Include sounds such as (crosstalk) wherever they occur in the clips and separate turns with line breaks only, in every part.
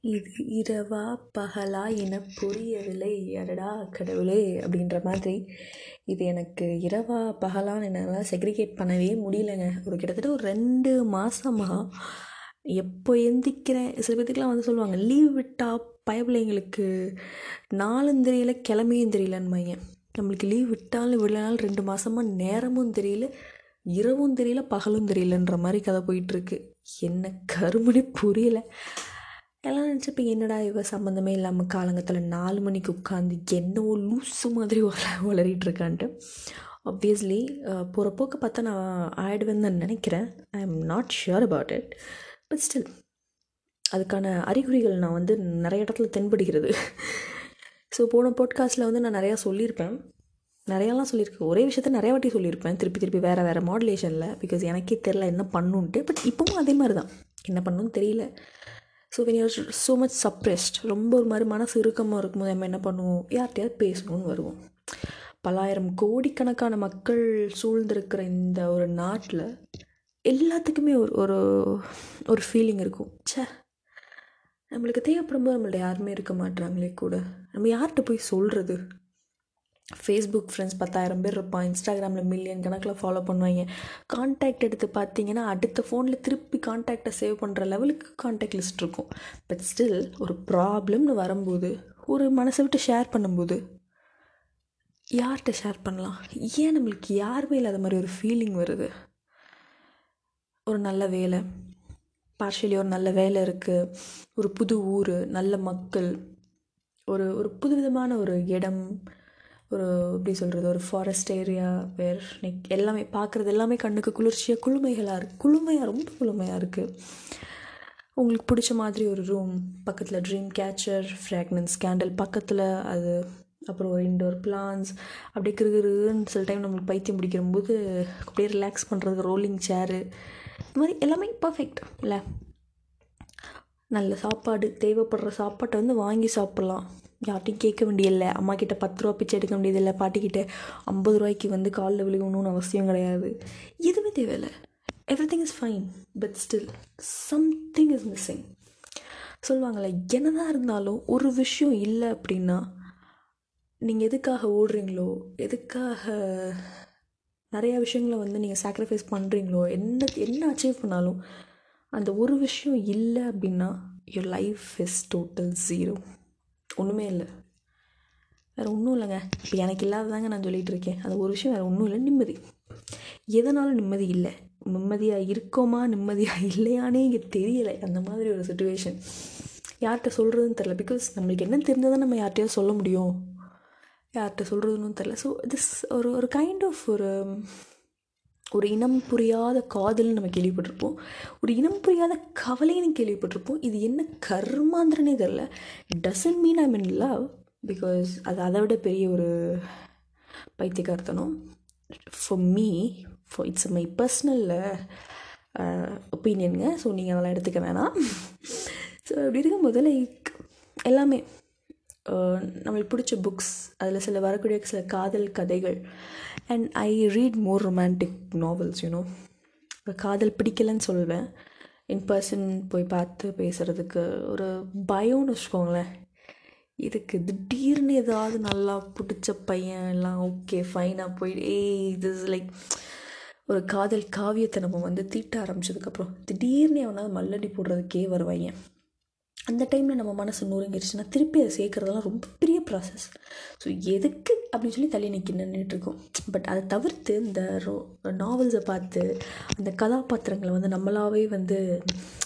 இது இரவா பகலா என புரியவில்லை. அடடா கடவுளே அப்படின்ற மாதிரி. இது எனக்கு இரவா பகலான்னு என்னால் செக்ரிகேட் பண்ணவே முடியலங்க. ஒரு கிட்டத்தட்ட ஒரு ரெண்டு மாதமாக எப்போ எந்திக்கிறேன் சில பேத்துக்குலாம் வந்து சொல்லுவாங்க லீவ் விட்டால் பயப்பிள்ளைங்களுக்கு நாளும் தெரியல கிளம்பியும் தெரியலன்னு நம்மளுக்கு லீவ் விட்டாலும் விடலனாலும் ரெண்டு மாதமாக நேரமும் தெரியல இரவும் தெரியல பகலும் தெரியலன்ற மாதிரி கதை போயிட்டுருக்கு என்ன கருமணி புரியல. எல்லாம் நினச்சிப்பேன் என்னடா இவ சம்மந்தமே இல்லாமல் காலங்கத்தில் நாலு மணிக்கு உட்காந்து என்னவோ லூஸு மாதிரி வள வளரிட்டு இருக்கான்ட்டு. ஆப்வியஸ்லி போகிற போக்க பார்த்தா நான் ஆயிடுவேன்னு நான் நினைக்கிறேன். I am not sure about it but still அதுக்கான அறிகுறிகள் நான் வந்து நிறைய இடத்துல தென்படுகிறது. ஸோ போன பாட்காஸ்ட்டில் வந்து நான் நிறையா சொல்லியிருப்பேன். நிறையாலாம் சொல்லியிருக்கேன் ஒரே விஷயத்த நிறையா வாட்டி சொல்லியிருப்பேன். திருப்பி திருப்பி வேறு வேறு மாடுலேஷனில் பிகாஸ் எனக்கே தெரில என்ன பண்ணுன்ட்டு. பட் இப்போவும் அதே மாதிரி தான் என்ன பண்ணணும்னு தெரியல. So when you're so much suppressed ரொம்ப ஒரு மாதிரி மனசு இறுக்கமாக இருக்கும்போது நம்ம என்ன பண்ணுவோம்? யார்கிட்டயாவது பேசணும்னு வருவோம். பல்லாயிரம் கோடிக்கணக்கான மக்கள் சூழ்ந்திருக்கிற இந்த ஒரு நாட்டில் எல்லாத்துக்குமே ஒரு ஒரு ஒரு ஃபீலிங் இருக்கும். சே நம்மளுக்கு தேவைப்படும்போது நம்மள்ட்ட யாருமே இருக்க மாட்றாங்களே கூட. நம்ம யார்கிட்ட போய் சொல்கிறது ஃபேஸ்புக் ஃப்ரெண்ட்ஸ் பத்தாயிரம் பேர் இருப்பான் இன்ஸ்டாகிராமில் மில்லியன் கணக்கில் ஃபாலோ பண்ணுவாங்க. கான்டாக்ட் எடுத்து பார்த்தீங்கன்னா அடுத்த ஃபோனில் திருப்பி கான்டாக்டை சேவ் பண்ணுற லெவலுக்கு கான்டாக்ட் லிஸ்ட் இருக்கும். பட் ஸ்டில் ஒரு ப்ராப்ளம்னு வரும்போது ஒரு மனசை விட்டு ஷேர் பண்ணும்போது யார்கிட்ட ஷேர் பண்ணலாம்? ஏன் நம்மளுக்கு யாருமே இல்லாத மாதிரி ஒரு ஃபீலிங் வருது? ஒரு நல்ல வேலை. பார்ஷலி ஒரு நல்ல வேலை இருக்குது ஒரு புது ஊர் நல்ல மக்கள். ஒரு ஒரு புதுவிதமான ஒரு இடம். ஒரு எப்படி சொல்கிறது ஒரு ஃபாரஸ்ட் ஏரியா வேர் லைக் எல்லாமே பார்க்குறது எல்லாமே கண்ணுக்கு குளிர்ச்சியாக குளுமைகளாக இருக்குது குளுமையாக ரொம்ப குளுமையாக இருக்குது உங்களுக்கு பிடிச்ச மாதிரி ஒரு ரூம் பக்கத்தில் ட்ரீம் கேச்சர் ஃப்ராக்னன்ஸ் கேண்டில் பக்கத்தில் அது அப்புறம் ஒரு இன்டோர் பிளான்ஸ் அப்படியே கிருகிருன்னு சில டைம் நம்மளுக்கு பைத்தியம் பிடிக்கும்போது அப்படியே ரிலாக்ஸ் பண்ணுறதுக்கு ரோலிங் சேரு இந்த மாதிரி எல்லாமே பர்ஃபெக்ட் இல்லை? நல்ல சாப்பாடு தேவைப்படுற சாப்பாட்டை வந்து வாங்கி சாப்பிட்லாம். யார்ட்டையும் கேட்க வேண்டியதில்லை. அம்மா கிட்ட பத்து ரூபா பிச்சை எடுக்க வேண்டியதில்லை. பாட்டிக்கிட்ட ஐம்பது ரூபாய்க்கு வந்து காலில் விழுகணும்னு அவசியம் கிடையாது. எதுவுமே தேவையில்லை. Everything is fine but still something is missing சொல்லுவாங்கள்ல என்னதான் இருந்தாலும் ஒரு விஷயம் இல்லை அப்படின்னா நீங்கள் எதுக்காக ஓடுறீங்களோ எதுக்காக நிறையா விஷயங்களை வந்து நீங்கள் சாக்ரிஃபைஸ் பண்ணுறீங்களோ என்ன என்ன அச்சீவ் பண்ணாலும் அந்த ஒரு விஷயம் இல்லை அப்படின்னா your life is total zero ஒன்றுமே இல்லை. வேறு ஒன்றும் இல்லைங்க. இப்போ எனக்கு இல்லாததாங்க நான் சொல்லிகிட்டு இருக்கேன். அந்த ஒரு விஷயம் வேறு ஒன்றும் இல்லை. நிம்மதி. எதனாலும் நிம்மதி இல்லை. நிம்மதியாக இருக்கோமா? நிம்மதியாக இல்லையானே இங்கே தெரியலை. அந்த மாதிரி ஒரு சுச்சுவேஷன் யார்கிட்ட சொல்கிறதுன்னு தெரில பிகாஸ் நம்மளுக்கு என்ன தெரிஞ்சதை நம்ம யார்கிட்டயோ சொல்ல முடியும். யார்கிட்ட சொல்கிறதுன்னு தெரில ஸோ திஸ் ஒரு ஒரு கைண்ட் ஆஃப் ஒரு ஒரு இனம் புரியாத காதல்னு நம்ம கேள்விப்பட்டிருப்போம். ஒரு இனம் புரியாத கவலைன்னு கேள்விப்பட்டிருப்போம். இது என்ன கர்மாந்திரனே தெரில doesn't mean I mean love because அது அதை விட பெரிய ஒரு பைத்தியகார்த்தனம் for me for it's my personal ஒப்பீனியனுங்க uh, so நீங்கள் அதெல்லாம் எடுத்துக்க வேணாம். (laughs) ஸோ அப்படி இருக்கும்போது லைக் எல்லாமே நம்மளுக்கு பிடிச்ச புக்ஸ் அதில் சில வரக்கூடிய சில காதல் கதைகள். And I read more romantic novels you know இப்போ காதல் பிடிக்கலன்னு சொல்வேன். இன் பர்சன் போய் பார்த்து பேசுகிறதுக்கு ஒரு பயம்னு வச்சுக்கோங்களேன். இதுக்கு திடீர்னு ஏதாவது நல்லா பிடிச்ச பையன் எல்லாம் ஓகே ஃபைனாக போய் ஏய் இது லைக் ஒரு காதல் காவியத்தை நம்ம வந்து தீட்ட ஆரம்பித்ததுக்கப்புறம் திடீர்னு எவனாவது மல்லடி போடுறதுக்கே வருவாங்க அந்த டைமில் நம்ம மனசு நொறுங்கிடுச்சுன்னா திருப்பி அதை சேர்க்குறதெல்லாம் ரொம்ப பெரிய ப்ராசஸ் ஸோ எதுக்கு அப்படின்னு சொல்லி தள்ளி நிற்க நின்றுட்டுருக்கோம் பட் அதை தவிர்த்து இந்த ரோ நாவல்ஸை பார்த்து அந்த கதாபாத்திரங்களை வந்து நம்மளாவே வந்து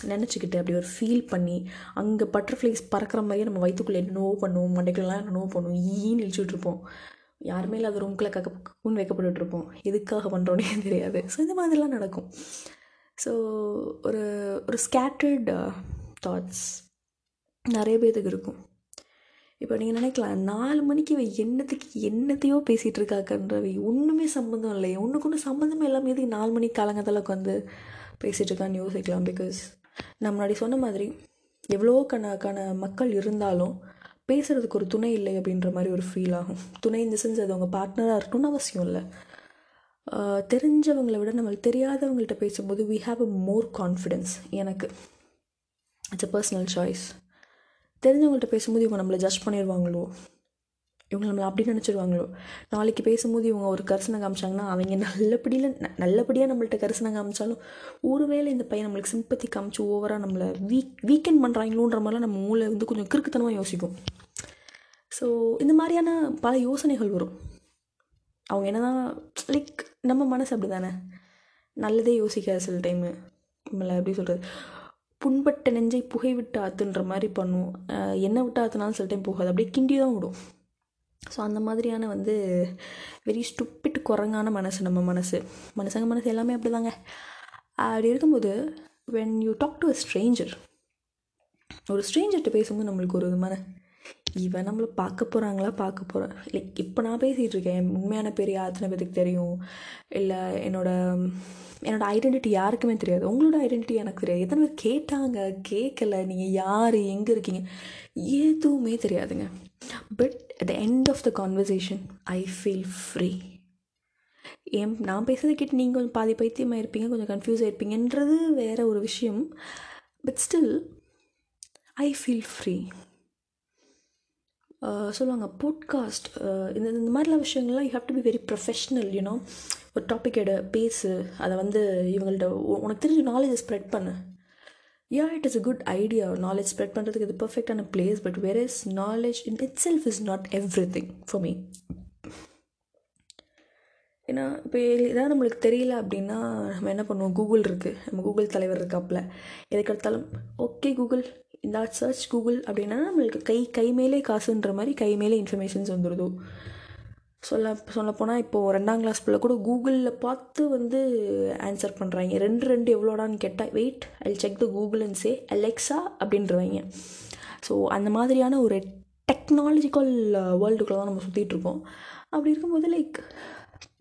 நினச்சிக்கிட்டு அப்படி ஒரு ஃபீல் பண்ணி அங்கே பட்டர்ஃப்ளைஸ் பறக்கிற மாதிரியே நம்ம வயிற்றுக்குள்ளே என்னவோ பண்ணுவோம் மண்டைக்குள்ளலாம் என்னவோ பண்ணுவோம் ஈன்னு இழிச்சுட்ருப்போம் யாருமே இல்லாத ரூம்குள்ளே கக்க கக்குன்னு வைக்கப்பட்டுருப்போம் எதுக்காக பண்ணுறோன்னே (laughs) தெரியாது. ஸோ இந்த மாதிரிலாம் நடக்கும். ஸோ ஒரு ஒரு ஸ்கேட்டர்டு தாட்ஸ் uh, நிறைய பேர்த்துக்கு இருக்கும். இப்போ நீங்கள் நினைக்கலாம் நாலு மணிக்கு இவ என்னத்துக்கு என்னத்தையோ பேசிகிட்டு இருக்காக்கன்றவை ஒன்றுமே சம்மந்தம் இல்லை ஒன்றுக்கு ஒன்று சம்மந்தமே இல்லாமல் எதுக்கு நாலு மணிக்கு காலங்கத்தில் உட்காந்து பேசிகிட்டு இருக்கான்னு யோசிக்கலாம். பிகாஸ் நான் முன்னாடி சொன்ன மாதிரி எவ்வளோ கணக்கான மக்கள் இருந்தாலும் பேசுகிறதுக்கு ஒரு துணை இல்லை அப்படின்ற மாதிரி ஒரு ஃபீல் ஆகும். துணை இந்த சென்ஸ் அது அவங்க பார்ட்னராக இருக்கணும்னு அவசியம் இல்லை. தெரிஞ்சவங்களை விட நம்மளுக்கு தெரியாதவங்கள்ட்ட பேசும்போது we have a more confidence எனக்கு. இட்ஸ் அ பர்சனல் சாய்ஸ் தெரிஞ்சவங்கள்ட்ட பேசும்போது இவங்க நம்மளை ஜட்ஜ் பண்ணிடுவாங்களோ இவங்க நம்மளை அப்படி நினச்சிடுவாங்களோ நாளைக்கு பேசும்போது இவங்க ஒரு கரிசனை காமிச்சாங்கன்னா அவங்க நல்லபடியில் ந நல்லபடியாக நம்மள்ட்ட கரிசனை காமிச்சாலும் ஒருவேளை இந்த பையன் நம்மளுக்கு சிம்பத்தி காமிச்சு ஓவராக நம்மளை வீக் வீக்கெண்ட் பண்ணுறாங்களோன்ற மாதிரிலாம் நம்ம மூளை வந்து கொஞ்சம் கிறுக்குத்தனமாக யோசிக்கும். ஸோ இந்த மாதிரியான பல யோசனைகள் வரும். அவங்க என்ன தான் லைக் நம்ம மனசு அப்படி தானே நல்லதே யோசிக்காது சில டைமு நம்மளை எப்படி சொல்கிறது புண்பட்ட நெஞ்சை புகை விட்டு ஆத்துன்ற மாதிரி பண்ணும் எண்ணெய் விட்டு ஆத்துனாலும் சில டைம் போகாது. அப்படியே கிண்டி தான் விடும். ஸோ அந்த மாதிரியான வந்து வெரி ஸ்டுப்பிட் குரங்கான மனசு நம்ம மனசு. மனுஷங்க மனசு எல்லாமே அப்படி தாங்க அப்படி இருக்கும்போது when you talk to a stranger ஒரு ஸ்ட்ரேஞ்சர்கிட்ட பேசும்போது நம்மளுக்கு ஒரு விதமான இவன் நம்மளை பார்க்க போகிறாங்களா பார்க்க போகிறேன் லைக் இப்போ நான் பேசிகிட்டு இருக்கேன். என் உண்மையான பேர் யாருன்னு பேருக்கு தெரியும்? இல்லை என்னோட என்னோடய ஐடென்டிட்டி யாருக்குமே தெரியாது. உங்களோட ஐடென்டிட்டி எனக்கு தெரியாது. எத்தனை பேர் கேட்டாங்க? கேட்கல நீங்கள் யார்? எங்கே இருக்கீங்க? எதுவுமே தெரியாதுங்க. But at the end of the conversation I feel free ஏன் நான் பேசுறதை கேட்டு நீங்கள் கொஞ்சம் பாதி பைத்தியமாக இருப்பீங்க கொஞ்சம் கன்ஃபியூஸ் ஆகிருப்பீங்கன்றது வேறு ஒரு விஷயம். But still I feel free சொல்லுவாங்க போட்காஸ்ட் இந்த இந்த மாதிரிலாம் விஷயங்கள்லாம் you have to be very professional you know ஒரு டாபிக் எடு பேசு அதை வந்து இவங்கள்ட்ட உனக்கு தெரிஞ்ச நாலேஜை ஸ்ப்ரெட் பண்ணு. Yeah it is a good idea knowledge spread பண்ணுறதுக்கு இது பர்ஃபெக்டான place but where is knowledge in itself is not everything for me ஏன்னா இப்போ ஏதாவது நம்மளுக்கு தெரியல அப்படின்னா நம்ம என்ன பண்ணுவோம்? கூகுள் இருக்குது நம்ம கூகுள் தலைவர் இருக்காப்புல. எதுக்கு எடுத்தாலும் ஓகே கூகுள் இந்த சர்ச் கூகுள் அப்படின்னா நம்மளுக்கு கை கை மேலே காசுன்ற மாதிரி கை மேலே இன்ஃபர்மேஷன்ஸ் வந்துடுதோ சொல்ல சொல்லப்போனால் இப்போது ரெண்டாம் கிளாஸ் பிள்ளை கூட கூகுளில் பார்த்து வந்து ஆன்சர் பண்ணுறாங்க ரெண்டு ரெண்டு எவ்வளோடான்னு கேட்டால் wait I check the Google and say Alexa அப்படின்றவங்க. ஸோ அந்த மாதிரியான ஒரு டெக்னாலஜிக்கல் வேர்ல்டுக்குள்ளே தான் நம்ம சுற்றிட்டுருக்கோம் அப்படி இருக்கும்போது லைக்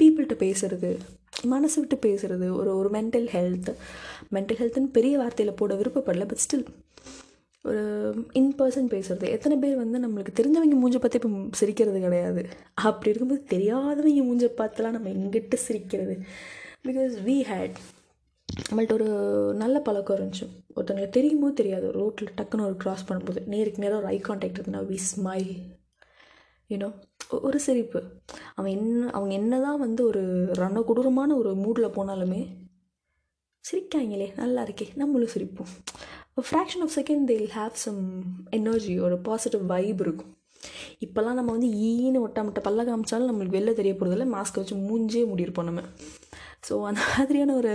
பீப்புள்கிட்ட பேசுகிறது மனசு விட்டு பேசுகிறது ஒரு ஒரு மென்டல் ஹெல்த் மென்டல் ஹெல்த்துன்னு பெரிய வார்த்தையில் போட விருப்பப்படல பட் ஸ்டில் ஒரு இன் பர்சன் பேசுகிறது எத்தனை பேர் வந்து நம்மளுக்கு தெரிஞ்சவங்க மூஞ்சை பார்த்து இப்போ சிரிக்கிறது கிடையாது. அப்படி இருக்கும்போது தெரியாதவங்க மூஞ்சை பார்த்துலாம் நம்ம எங்கிட்ட சிரிக்கிறது. பிகாஸ் வி ஹேட் நம்மள்ட்ட ஒரு நல்ல பழக்கம் இருந்துச்சு. ஒருத்தங்களை தெரியுமோ தெரியாது. ரோட்டில் டக்குன்னு ஒரு க்ராஸ் பண்ணும்போது. நேருக்கு நேராக ஒரு ஐ கான்டாக்ட் இருக்குன்னா வி ஸ்மைல் யூனோ ஒரு சிரிப்பு. அவன் என்ன அவங்க என்ன தான் வந்து ஒரு ரண கொடூரமான ஒரு மூடில் போனாலுமே சிரிக்காங்களே நல்லா இருக்கே நம்மளும் சிரிப்போம். Fraction of second they'll have some energy ஒரு பாசிட்டிவ் வைப் இருக்கும். இப்போல்லாம் நம்ம வந்து ஈன்னு ஒட்டாமட்ட பல்ல காமிச்சாலும் நம்மளுக்கு வெளில தெரிய போகிறதில்ல மாஸ்க் வச்சு மூஞ்சே முடியிருப்போம் நம்ம. ஸோ அந்த மாதிரியான ஒரு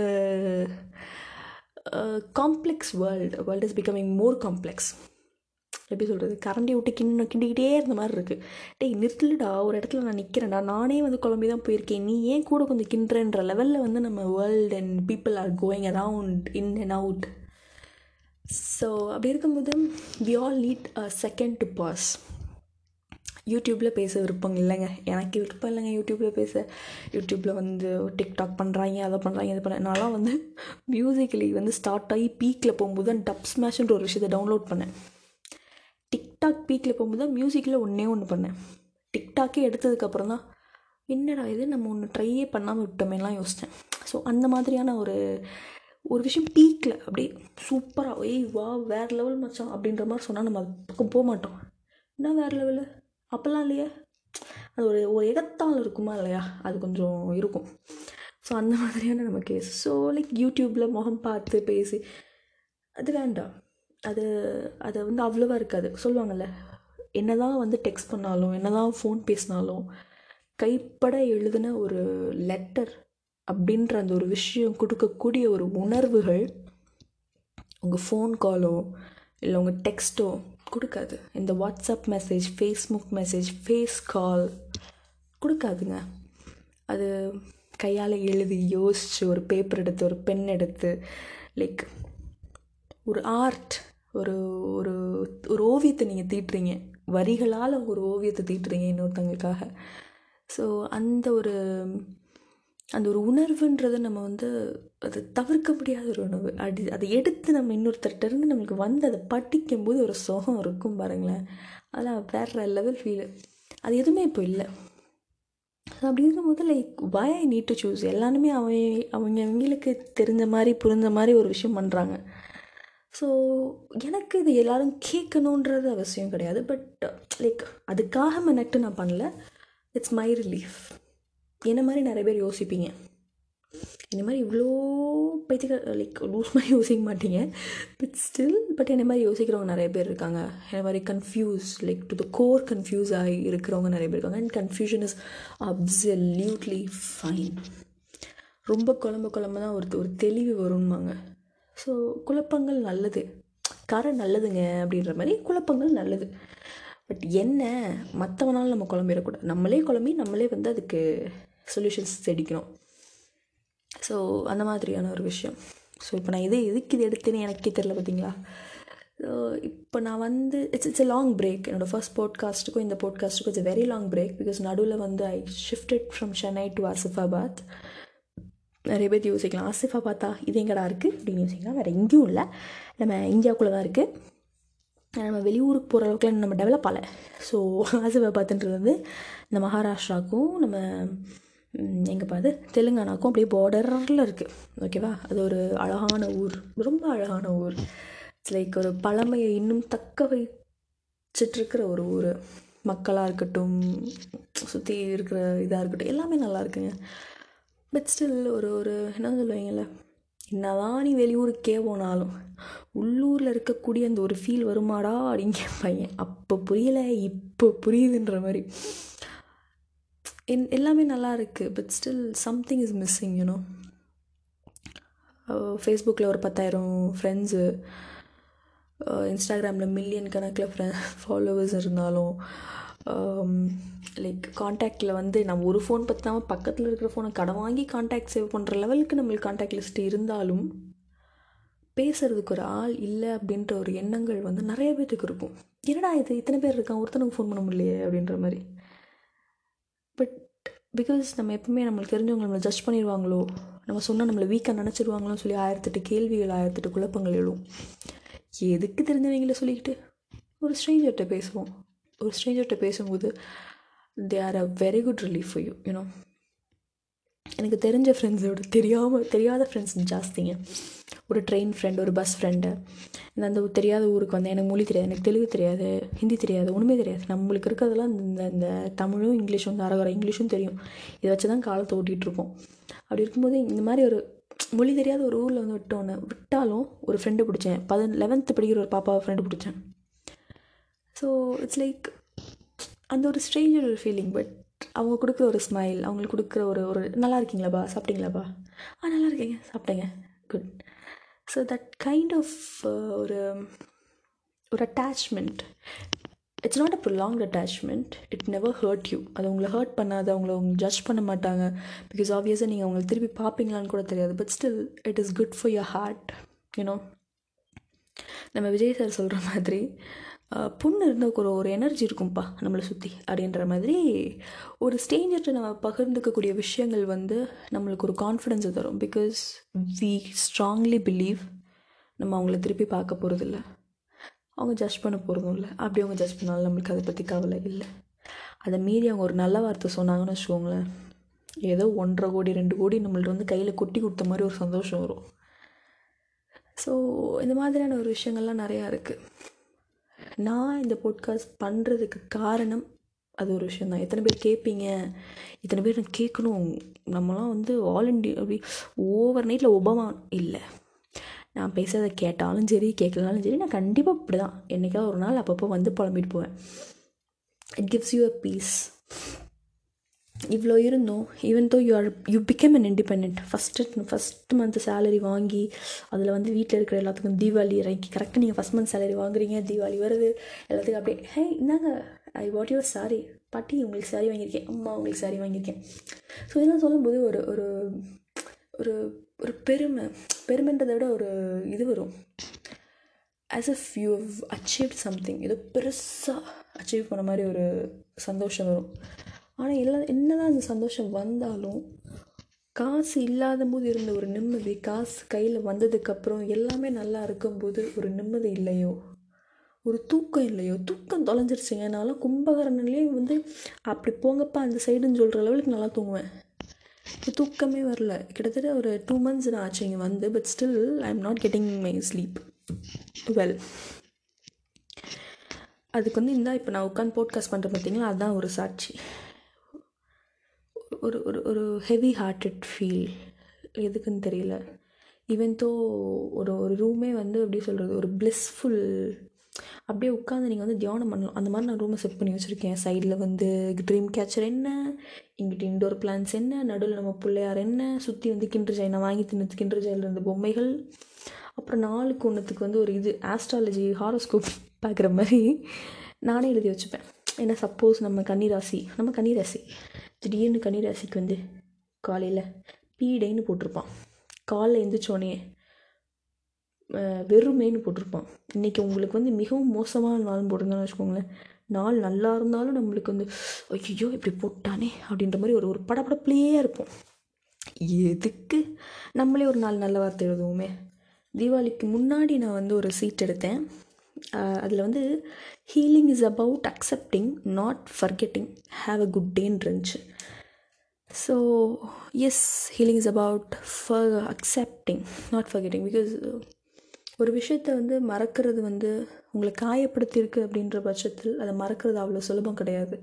complex world world is becoming more complex எப்படி சொல்கிறது கரண்டி விட்டு கிண்ண கிண்டிக்கிட்டே இருந்த மாதிரி இருக்குது டேய் நிறுத்தலடா ஒரு இடத்துல நான் நிற்கிறேன்டா நானே வந்து குழம்பி தான் போயிருக்கேன். நீ ஏன் கூட கொஞ்சம் கிண்டுறன்ற லெவலில் வந்து நம்ம world and people are going around in and out so அப்படி இருக்கும்போது we all need a second to pause யூடியூப்பில் பேச விருப்பம் இல்லைங்க. எனக்கு விருப்பம் இல்லைங்க யூடியூப்பில் பேச. யூடியூப்பில் வந்து டிக்டாக் பண்ணுறாங்க அதை பண்ணுறாங்க இது பண்ண நான்லாம் வந்து மியூசிக்கலி வந்து ஸ்டார்ட் ஆகி பீக்கில் போகும்போது தான் டப் ஸ்மாஷ்ன்ற ஒரு விஷயத்தை டவுன்லோட் பண்ணேன். டிக்டாக் பீக்கில் போகும்போது தான் மியூசிக்கில் ஒன்றே ஒன்று பண்ணேன். டிக்டாக்கே எடுத்ததுக்கப்புறம் தான் என்னடா இது நம்ம ஒன்று ட்ரையே பண்ணாமல் விட்டோமேலாம் யோசித்தேன் ஸோ அந்த மாதிரியான ஒரு ஒரு விஷயம் பீக்கில் அப்படியே சூப்பராக ஏய் வா வேறு லெவல் மச்சான் அப்படின்ற மாதிரி சொன்னால் நம்ம அது பக்கம் போக மாட்டோம். என்ன வேறு லெவலு அப்போல்லாம் இல்லையா. அது ஒரு ஒரு எகத்தால் இருக்குமா இல்லையா? அது கொஞ்சம் இருக்கும். ஸோ அந்த மாதிரியான நம்ம கேஸ் ஸோ லைக் யூடியூப்பில் முகம் பார்த்து பேசி அது வேண்டாம். அது அது வந்து அவ்வளோவா இருக்காது. சொல்லுவாங்கள்ல என்ன தான் வந்து டெக்ஸ்ட் பண்ணாலும் என்ன தான் ஃபோன் பேசினாலும் கைப்பட எழுதின ஒரு லெட்டர் அப்படின்ற அந்த ஒரு விஷயம் கொடுக்கக்கூடிய ஒரு உணர்வுகள் உங்கள் ஃபோன் காலோ இல்லை உங்கள் டெக்ஸ்ட்டோ கொடுக்காது. இந்த WhatsApp message Facebook message face call கொடுக்காதுங்க. அது கையால் எழுதி யோசித்து ஒரு பேப்பர் எடுத்து ஒரு பென் எடுத்து லைக் ஒரு ஆர்ட் ஒரு ஒரு ஒரு ஓவியத்தை நீங்கள் தீட்டுறீங்க. வரிகளால் ஒரு ஓவியத்தை தீட்டுறீங்க இன்னொருத்தங்களுக்காக. ஸோ அந்த ஒரு அந்த ஒரு உணர்வுன்றது நம்ம வந்து அது தவிர்க்க முடியாத ஒரு உணர்வு. அது அதை எடுத்து நம்ம இன்னொருத்தர்கிட்ட இருந்து நம்மளுக்கு வந்து அதை படிக்கும்போது ஒரு சுகம் இருக்கும் பாருங்களேன். அதெல்லாம் வேறு லெவல் ஃபீலு அது எதுவுமே இப்போ இல்லை. அப்படி இருக்கும்போது like why I need to choose எல்லாருமே அவங்க அவங்க அவங்களுக்கு தெரிஞ்ச மாதிரி புரிஞ்ச மாதிரி ஒரு விஷயம் பண்ணுறாங்க ஸோ எனக்கு இது எல்லாரும் கேட்கணுன்றது அவசியம் கிடையாது. பட் லைக் அதுக்காக மெனக்ட்டு நான் பண்ணல. இட்ஸ் மை ரிலீஃப் என்ன மாதிரி நிறைய பேர் யோசிப்பீங்க? இந்த மாதிரி இவ்வளோ பைத்தியக்க லைக் லூஸ் மாதிரி யோசிக்க மாட்டீங்க. பட் ஸ்டில் பட் என்ன மாதிரி யோசிக்கிறவங்க நிறைய பேர் இருக்காங்க. என்ன மாதிரி confuse like to the core confuse ஆகி இருக்கிறவங்க நிறைய பேர் இருக்காங்க. And confusion is absolutely fine ரொம்ப குழம்பு குழம்பு தான் ஒரு ஒரு தெளிவு வரும்பாங்க. ஸோ குழப்பங்கள் நல்லது. கரை நல்லதுங்க அப்படின்ற மாதிரி குழப்பங்கள் நல்லது. பட் என்ன? மற்றவனால நம்ம குழம்பிடக்கூடாது. நம்மளே குழம்பி நம்மளே வந்து அதுக்கு சொல்யூஷன்ஸ் தேடிக்கணும் ஸோ அந்த மாதிரியான ஒரு விஷயம். ஸோ இப்போ நான் எது எதுக்கு இது எடுத்தேன்னு எனக்கே தெரில பார்த்தீங்களா ஸோ இப்போ நான் வந்து it's it's a long break என்னோடய ஃபர்ஸ்ட் போட்காஸ்ட்டுக்கும் இந்த போட்காஸ்ட்டுக்கும் it's very long break because நடுவில் வந்து I shifted from Chennai to Asifabad நிறைய பேர் யோசிக்கலாம் ஆசிஃபாபாத்தா இது எங்கடா இருக்குது அப்படின்னு யோசிக்கலாம். வேறு எங்கேயும் இல்லை. நம்ம இந்தியாவுக்குள்ளே தான் இருக்குது நம்ம வெளியூருக்கு போகிற அளவுக்குலாம் நம்ம டெவலப் ஆகலை. ஸோ ஆசிஃபாபாத்ன்றது வந்து இந்த மகாராஷ்டிராவுக்கும் நம்ம எங்கே பார்த்து தெலுங்கானாக்கும் அப்படியே பார்டரில் இருக்குது ஓகேவா அது ஒரு அழகான ஊர். ரொம்ப அழகான ஊர். இட்ஸ் லைக் ஒரு பழமையை இன்னும் தக்க வச்சிட்ருக்கிற ஒரு ஊர். மக்களாக இருக்கட்டும் சுற்றி இருக்கிற இதாக இருக்கட்டும் எல்லாமே நல்லா இருக்குங்க. பட் ஸ்டில் ஒரு ஒரு என்ன சொல்லுவீங்கள்ல என்னதான் நீ வெளியூருக்கே போனாலும் உள்ளூரில் இருக்கக்கூடிய அந்த ஒரு ஃபீல் வருமாடா அப்படிங்க பையன் அப்போ புரியலை இப்போ புரியுதுன்ற மாதிரி. என் எல்லாமே நல்லா இருக்குது but still something is missing you know ஃபேஸ்புக்கில் ஒரு பத்தாயிரம் ஃப்ரெண்ட்ஸு இன்ஸ்டாகிராமில் மில்லியன் கணக்கில் ஃப்ரெ ஃபாலோவர்ஸ் இருந்தாலும் லைக் காண்டாக்டில் வந்து நம்ம ஒரு ஃபோன் பற்றாமல் பக்கத்தில் இருக்கிற ஃபோனை கடன் வாங்கி காண்டாக்ட் சேவ் பண்ணுற லெவலுக்கு நம்மளுக்கு காண்டாக்ட் லிஸ்ட் இருந்தாலும் பேசுகிறதுக்கு ஒரு ஆள் இல்லை அப்படின்ற ஒரு எண்ணங்கள் வந்து நிறைய பேர்த்துக்கு இருக்கும். என்னடா இது? இத்தனை பேர் இருக்கான் ஒருத்தனுக்கு ஃபோன் பண்ண முடியலையே அப்படின்ற மாதிரி. பிகாஸ் நம்ம எப்பவுமே நம்மளுக்கு தெரிஞ்சவங்க நம்மளை ஜட்ஜ் பண்ணிடுவாங்களோ நம்ம சொன்னால் நம்மளை வீக்காக நினச்சிருவாங்களோன்னு சொல்லி ஆயிரத்தெட்டு கேள்விகள் ஆயிரத்தெட்டு குழப்பங்கள் எழும். எதுக்கு தெரிஞ்சவங்கள சொல்லிக்கிட்டு? ஒரு ஸ்ட்ரேஞ்சர்கிட்ட பேசுவோம். ஒரு ஸ்ட்ரேஞ்சர்கிட்ட பேசும்போது they are a very good relief for you you know எனக்கு தெரிஞ்ச ஃப்ரெண்ட்ஸோட தெரியாமல் தெரியாத ஃப்ரெண்ட்ஸ் ஜாஸ்திங்க. ஒரு ட்ரெயின் ஃப்ரெண்ட் ஒரு பஸ் ஃப்ரெண்டு இந்த அந்த தெரியாத ஊருக்கு வந்து எனக்கு மொழி தெரியாது எனக்கு தெலுங்கு தெரியாது ஹிந்தி தெரியாது ஒன்றுமே தெரியாது. நம்மளுக்கு இருக்கிறதெல்லாம் இந்த இந்த தமிழும் இங்கிலீஷும் இந்த அரகர இங்கிலீஷும் தெரியும். இதை வச்சு தான் காலத்தை ஓட்டிகிட்ருப்போம் அப்படி இருக்கும்போது இந்த மாதிரி ஒரு மொழி தெரியாத ஒரு ஊரில் வந்து விட்டோன்னு விட்டாலும் ஒரு ஃப்ரெண்டு பிடிச்சேன். பதின லெவன்த்து படிக்கிற ஒரு பாப்பாவை ஃப்ரெண்டு பிடிச்சேன். ஸோ இட்ஸ் லைக் அந்த ஒரு ஸ்ட்ரேஞ்சர் ஒரு ஃபீலிங் பட் அவங்க கொடுக்குற ஒரு ஸ்மைல் அவங்களுக்கு கொடுக்குற ஒரு ஒரு நல்லா இருக்கீங்களாப்பா சாப்பிட்டீங்களாப்பா ஆ நல்லா இருக்கீங்க. சாப்பிட்டேங்க. Good so that kind of ஒரு ஒரு attachment it's not a prolong attachment it never hurt you அது உங்களை ஹர்ட் பண்ணாது. அவங்கள அவங்க ஜட்ஜ் பண்ண மாட்டாங்க. பிகாஸ் ஆப்வியஸாக நீங்கள் அவங்களை திருப்பி பார்ப்பீங்களான்னு கூட தெரியாது. But still it is good for your heart you know நம்ம விஜய் சார் சொல்கிற மாதிரி புண்ணு இருந்தால் ஒரு ஒரு எனர்ஜி இருக்கும்ப்பா நம்மளை சுற்றி அப்படின்ற மாதிரி ஒரு ஸ்டேஞ்சர்கிட்ட நம்ம பகிர்ந்துக்கக்கூடிய விஷயங்கள் வந்து நம்மளுக்கு ஒரு கான்ஃபிடென்ஸை தரும். பிகாஸ் வி ஸ்ட்ராங்லி பிலீவ் நம்ம அவங்கள திருப்பி பார்க்க போகிறதில்ல அவங்க ஜட்ஜ் பண்ண போகிறதும் இல்லை. அப்படி அவங்க ஜட்ஜ் பண்ணாலும் நம்மளுக்கு அதை பற்றி கவலை இல்லை. அதை மீறி அவங்க ஒரு நல்ல வார்த்தை சொன்னாங்கன்னு வச்சுக்கோங்களேன். ஏதோ ஒன்றரை கோடி ரெண்டு கோடி நம்மள்ட்ட வந்து கையில் கொட்டி கொடுத்த மாதிரி ஒரு சந்தோஷம் வரும். ஸோ இந்த மாதிரியான ஒரு விஷயங்கள்லாம் நிறையா இருக்குது நான் இந்த போட்காஸ்ட் பண்ணுறதுக்கு காரணம் அது ஒரு விஷயந்தான் எத்தனை பேர் கேட்பீங்க இத்தனை பேர் நான் கேட்கணும் நம்மலாம் வந்து ஆல் இண்டியா அப்படி ஓவர் நைட்டில் ஒபாமா இல்லை. நான் பேசுகிறத கேட்டாலும் சரி கேட்கலனாலும் சரி நான் கண்டிப்பாக இப்படி தான் என்றைக்காவது ஒரு நாள் அப்பப்போ வந்து புலம்பிட்டு போவேன். It gives you a peace இவ்வளோ இருந்தோம். Even though you are you become an independent first first month salary வாங்கி அதில் வந்து வீட்டில் இருக்கிற எல்லாத்துக்கும் தீபாவளி இறங்கி கரெக்டாக நீங்கள் ஃபஸ்ட் மந்த் சேலரி வாங்குறீங்க தீபாவளி வருது எல்லாத்துக்கும் அப்படியே ஹே இந்தாங்க ஐ வாட் யுவர் சாரி பாட்டி உங்களுக்கு சாரி வாங்கியிருக்கேன். அம்மா உங்களுக்கு சாரி வாங்கியிருக்கேன். ஸோ இதெல்லாம் சொல்லும்போது ஒரு ஒரு ஒரு ஒரு பெருமை பெருமைன்றதை விட ஒரு இது வரும். As of you achieve something ஏதோ பெருசாக அச்சீவ் பண்ண மாதிரி ஒரு சந்தோஷம் வரும். ஆனால் எல்லா என்ன தான் அந்த சந்தோஷம் வந்தாலும் காசு இல்லாத போது இருந்த ஒரு நிம்மதி காசு கையில் வந்ததுக்கப்புறம் எல்லாமே நல்லா இருக்கும்போது ஒரு நிம்மதி இல்லையோ? ஒரு தூக்கம் இல்லையோ? தூக்கம் தொலைஞ்சிருச்சுங்க. நான்லாம் கும்பகரணன்லேயே வந்து அப்படி போங்கப்பா அந்த சைடுன்னு சொல்கிற லெவலுக்கு நல்லா தூங்குவேன். தூக்கமே வரல. கிட்டத்தட்ட ஒரு டூ மந்த்ஸ் நான் ஆச்சு இங்கே வந்து but still I am not getting my sleep well அதுக்கு வந்து இந்த இப்போ நான் உட்காந்து போட்காஸ்ட் பண்ணுறேன் பார்த்தீங்களா அதுதான் ஒரு சாட்சி. ஒரு ஒரு ஒரு ஹெவி ஹார்ட்டட் ஃபீல் எதுக்குன்னு தெரியல. ஈவன் தோ ஒரு ஒரு ரூமே வந்து எப்படி சொல்கிறது ஒரு ப்ளெஸ்ஃபுல் அப்படியே உட்காந்து நீங்கள் வந்து தியானம் பண்ணலாம். அந்த மாதிரி நான் ரூமை செட் பண்ணி வச்சுருக்கேன். சைடில் வந்து ட்ரீம் கேச்சர் என்ன? இங்கிட்டு இன்டோர் பிளான்ஸ் என்ன? நடுவில் நம்ம பிள்ளையார் என்ன? சுற்றி வந்து கிண்டர் ஜாய் நான் வாங்கி தின்னு கிண்டர் ஜாயில் இருந்த பொம்மைகள். அப்புறம் நாளுக்கு ஒன்றுத்துக்கு வந்து ஒரு இது ஆஸ்ட்ராலஜி ஹாரோஸ்கோப் பார்க்குற மாதிரி நானே எழுதி வச்சுப்பேன். ஏன்னா சப்போஸ் நம்ம கன்னிராசி நம்ம கன்னிராசி. திடீர்னு கன்னிராசிக்கு வந்து காலையில் பீடைன்னு போட்டிருப்பான். காலைல எழுந்திரிச்சோன்னே வெறுமைன்னு போட்டிருப்பான். இன்றைக்கி உங்களுக்கு வந்து மிகவும் மோசமான நாள்னு போட்டிருந்தான்னு வச்சுக்கோங்களேன். நாள் நல்லா இருந்தாலும் நம்மளுக்கு வந்து ஐயோ இப்படி போட்டானே அப்படின்ற மாதிரி ஒரு ஒரு படப்படப்புலேயே இருப்போம். எதுக்கு நம்மளே ஒரு நாள் நல்ல வார்த்தை எழுதுவோமே? தீபாவளிக்கு முன்னாடி நான் வந்து ஒரு சீட் எடுத்தேன். அதில் வந்து healing is about accepting not forgetting have a good டேன்னு இருந்துச்சு so yes healing is about for accepting not forgetting because ஒரு விஷயத்த வந்து மறக்கிறது வந்து உங்களை காயப்படுத்தியிருக்கு அப்படின்ற பட்சத்தில் அதை மறக்கிறது அவ்வளோ சுலபம் கிடையாது.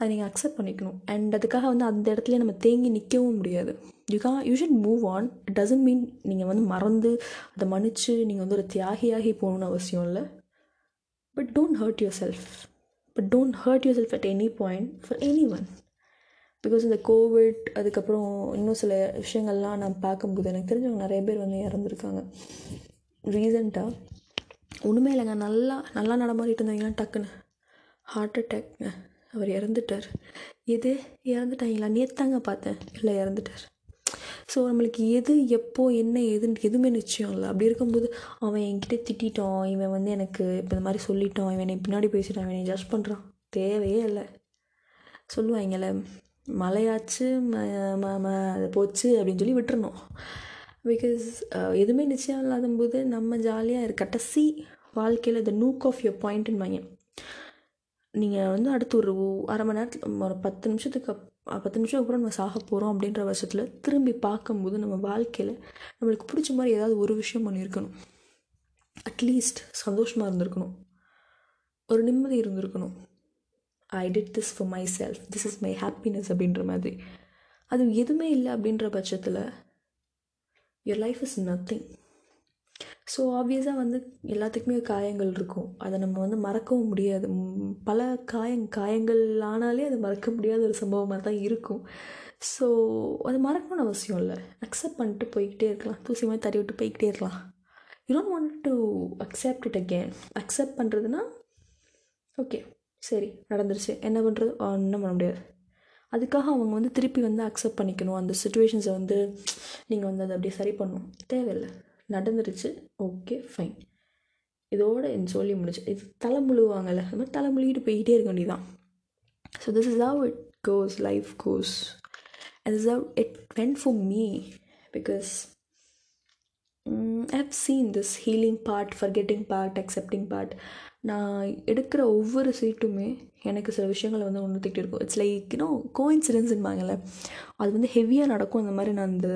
அதை நீங்கள் அக்செப்ட் பண்ணிக்கணும். அண்ட் அதுக்காக வந்து அந்த இடத்துல நம்ம தேங்கி நிற்கவும் முடியாது. யூ கா you should move on it doesn't mean நீங்கள் வந்து மறந்து அதை மன்னிச்சு நீங்கள் வந்து ஒரு தியாகியாகி போகணுன்னு அவசியம் இல்லை. But don't hurt yourself but don't hurt yourself at any point for anyone because இந்த கோவிட் அதுக்கப்புறம் இன்னும் சில விஷயங்கள்லாம் நான் பார்க்கும்போது எனக்கு தெரிஞ்சவங்க நிறைய பேர் வந்து இறந்துருக்காங்க. ரீசண்டாக ஒன்றுமே இல்லைங்க. நல்லா நல்லா நடமாடிட்டு இருந்தீங்கன்னா டக்குன்னு ஹார்ட் அட்டாக்ங்க அவர் இறந்துட்டார். எது? இறந்துட்டாங்களா? நேத்தாங்க பார்த்தேன். இல்லை இறந்துட்டார். ஸோ நம்மளுக்கு எது எப்போ என்ன ஏதுன்னு எதுவுமே நிச்சயம் இல்லை. அப்படி இருக்கும்போது அவன் என்கிட்ட திட்டான் இவன் வந்து எனக்கு இப்போ இந்த மாதிரி சொல்லிட்டான். இவன் என்னை பின்னாடி பேசிட்டான். இவன் ஜட்ஜ் பண்ணுறான் தேவையே இல்லை. சொல்லுவாங்கள்ல மழையாச்சு ம ம அது போச்சு அப்படின்னு சொல்லி விட்டுறணும். பிகாஸ் எதுவுமே நிச்சயம் இல்லாத போது நம்ம ஜாலியாக இரு கடைசி வாழ்க்கையில் த நூக் ஆஃப் யுவர் பாயிண்ட்டுன்னு வாங்க நீங்கள் வந்து அடுத்து ஒரு அரை மணி நேரத்தில் ஒரு பத்து நிமிஷத்துக்கு அப் பத்து நிமிஷம் அப்புறம் நம்ம சாக போகிறோம் அப்படின்ற வருஷத்தில் திரும்பி பார்க்கும்போது நம்ம வாழ்க்கையில் நம்மளுக்கு பிடிச்ச மாதிரி ஏதாவது ஒரு விஷயம் பண்ணியிருக்கணும். அட்லீஸ்ட் சந்தோஷமாக இருந்திருக்கணும். ஒரு நிம்மதி இருந்திருக்கணும். I did this for myself this is my happiness அப்படின்ற மாதிரி. அது எதுவுமே இல்லை அப்படின்ற பட்சத்தில் your life is nothing so ஆப்வியஸாக வந்து எல்லாத்துக்குமே காயங்கள் இருக்கும். அதை நம்ம வந்து மறக்கவும் முடியாது. பல காயங் காயங்கள் ஆனாலே அது மறக்க முடியாத ஒரு சம்பவமாக தான் இருக்கும். ஸோ அது மறக்கணும்னு அவசியம் இல்லை. அக்செப்ட் பண்ணிட்டு போய்கிட்டே இருக்கலாம். தூசி மாதிரி தறி விட்டு போய்கிட்டே இருக்கலாம். You don't want to accept it again accept பண்ணுறதுனா ஓகே சரி நடந்துருச்சு. என்ன பண்ணுறது ஒன்றும் பண்ண முடியாது. அதுக்காக அவங்க வந்து திருப்பி வந்து அக்செப்ட் பண்ணிக்கணும். அந்த சுச்சுவேஷன்ஸை வந்து நீங்கள் வந்து அதை அப்படியே சரி பண்ணணும். தேவையில்லை. நடந்துருச்சு. ஓகே ஃபைன் இதோட என் சொல்லி முடிச்சு இது தலை முழுவாங்கல்ல அது மாதிரி தலை முழுகிட்டு போய்கிட்டே இருக்க வேண்டியதான் so this is how it goes life goes and is how it went for me because I have seen this healing part forgetting part accepting part நான் எடுக்கிற ஒவ்வொரு சீட்டுமே எனக்கு சில விஷயங்களை வந்து உணர்த்திக்கிட்டு இருக்கும். இட்ஸ் லைக் யூனோ கோயின்சிடென்ஸ்ன்பாங்கல்ல அது வந்து ஹெவியாக நடக்கும். அந்த மாதிரி நான் அந்த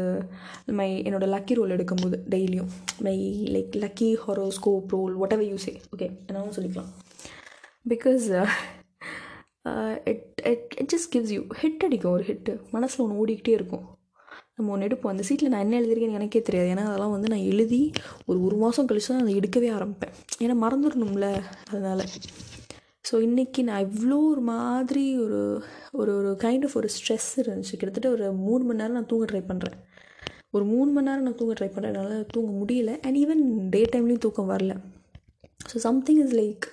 மை என்னோடய லக்கி ரோல் எடுக்கும்போது டெய்லியும். My like lucky horoscope roll whatever you say okay என்னாலும் சொல்லிக்கலாம். Because it it it just gives you hit அடிக்கும் ஒரு ஹிட்டு மனசில் ஒன்று ஓடிக்கிட்டே இருக்கும். நம்ம ஒன்று எடுப்போம். அந்த சீட்டில் நான் என்ன எழுதிருக்கேன்னு எனக்கே தெரியாது. ஏன்னா அதெல்லாம் வந்து நான் எழுதி ஒரு ஒரு மாதம் கழிச்சு தான் அதை எடுக்கவே ஆரம்பிப்பேன். ஏன்னா மறந்துடணும்ல அதனால். ஸோ இன்றைக்கி நான் இவ்வளோ ஒரு மாதிரி ஒரு ஒரு ஒரு கைண்ட் ஆஃப் ஒரு ஸ்ட்ரெஸ் இருந்துச்சு. கிட்டத்தட்ட ஒரு மூணு மணி நேரம் நான் தூங்க ட்ரை பண்ணுறேன் ஒரு மூணு மணி நேரம் நான் தூங்க ட்ரை பண்ணுறேன் என்னால் தூங்க முடியல. அண்ட் ஈவன் டே டைம்லேயும் தூக்கம் வரல. So something is like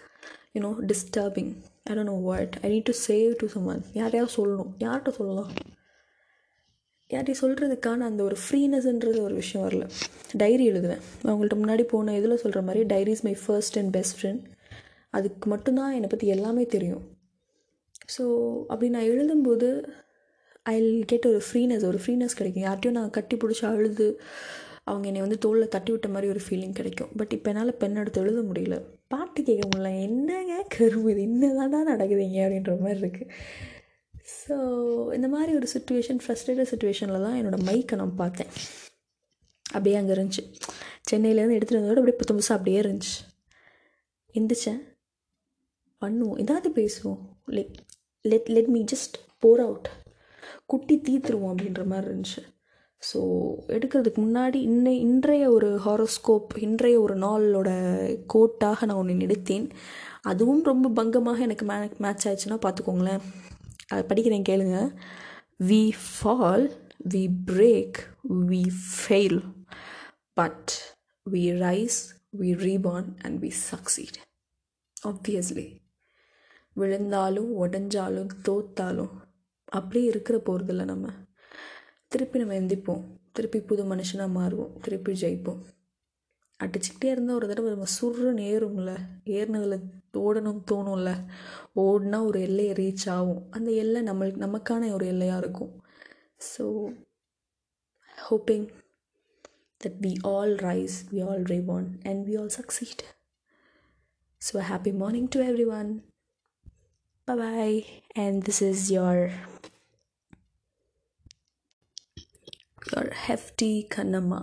you know disturbing I don't know what I need to save to someone யாரையாவது சொல்லணும். யார்கிட்ட சொல்லலாம்? யார்ட்டையும் சொல்கிறதுக்கான அந்த ஒரு ஃப்ரீனஸ்ன்றது ஒரு விஷயம் வரல. டைரி எழுதுவேன். அவங்கள்ட்ட முன்னாடி போன இதில் சொல்கிற மாதிரி diary is my first and best friend அதுக்கு மட்டும்தான் என்னை பற்றி எல்லாமே தெரியும். ஸோ அப்படி நான் எழுதும்போது ஐ கெட் ஒரு ஃப்ரீனஸ் ஒரு ஃப்ரீனஸ் கிடைக்கும். யார்ட்டையும் நான் கட்டி பிடிச்சி அழுது அவங்க என்னை வந்து தோளில் தட்டி விட்ட மாதிரி ஒரு ஃபீலிங் கிடைக்கும். பட் இப்போ என்னால் பெண் எடுத்து எழுத முடியல. பாட்டு கேட்க முடியல. என்னங்க கரும்பு இது? என்னதான்டா நடக்குதுங்க அப்படின்ற மாதிரி இருக்குது ஸோ இந்த மாதிரி ஒரு சுச்சுவேஷன் ஃப்ரஸ்ட்ரேட்டட் சுச்சுவேஷனில் தான் என்னோடய மைக்கை நான் பார்த்தேன். அப்படியே அங்கே இருந்துச்சு. சென்னையிலேருந்து எடுத்துகிட்டு வந்ததோட அப்படியே புத்தம் புதுசாக அப்படியே இருந்துச்சு. எந்திரிச்சேன். பண்ணுவோம். ஏதாவது பேசுவோம். Like let let me just pour out குட்டி தீத்துருவோம் அப்படின்ற மாதிரி இருந்துச்சு. ஸோ எடுக்கிறதுக்கு முன்னாடி இன்னை இன்றைய ஒரு ஹாரோஸ்கோப் இன்றைய ஒரு நாளோட கோட்டாக நான் ஒன்று எடுத்தேன் அதுவும் ரொம்ப பங்கமாக எனக்கு மே மேட்ச் ஆயிடுச்சுன்னா பார்த்துக்கோங்களேன். அதை படிக்கிறேன் கேளுங்க. We fall we break we fail but we rise we reborn and we succeed obviously விழுந்தாலும் உடஞ்சாலும் தோத்தாலும் அப்படியே இருக்கிற போகிறதில்ல நம்ம. திருப்பி நம்ம எந்திப்போம். திருப்பி புது மனுஷனாக மாறுவோம். திருப்பி ஜெயிப்போம். அடிச்சுக்கிட்டே இருந்தால் ஒரு தடவை நம்ம சுருன்னு ஏறும்ல ஏறினதில் ஓடணும் தோணும்ல ஓடினா ஒரு எல்லையை ரீச் ஆகும் அந்த எல்லை நம்மளுக்கு நமக்கான ஒரு எல்லையாக இருக்கும் so hoping that we all rise, we all reborn, and we all succeed. So, a happy morning to everyone. Bye bye. And this is your your hefty Kanama.